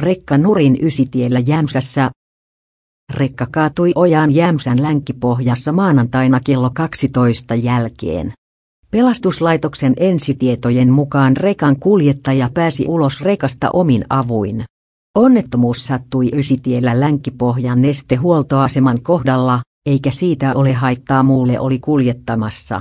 Rekka nurin ysitiellä Jämsässä. Rekka kaatui ojaan Jämsän länkipohjassa maanantaina kello 12 jälkeen. Pelastuslaitoksen ensitietojen mukaan rekan kuljettaja pääsi ulos rekasta omin avuin. Onnettomuus sattui ysitiellä länkipohjan nestehuoltoaseman kohdalla, eikä siitä ole haittaa muulle oli kuljettamassa.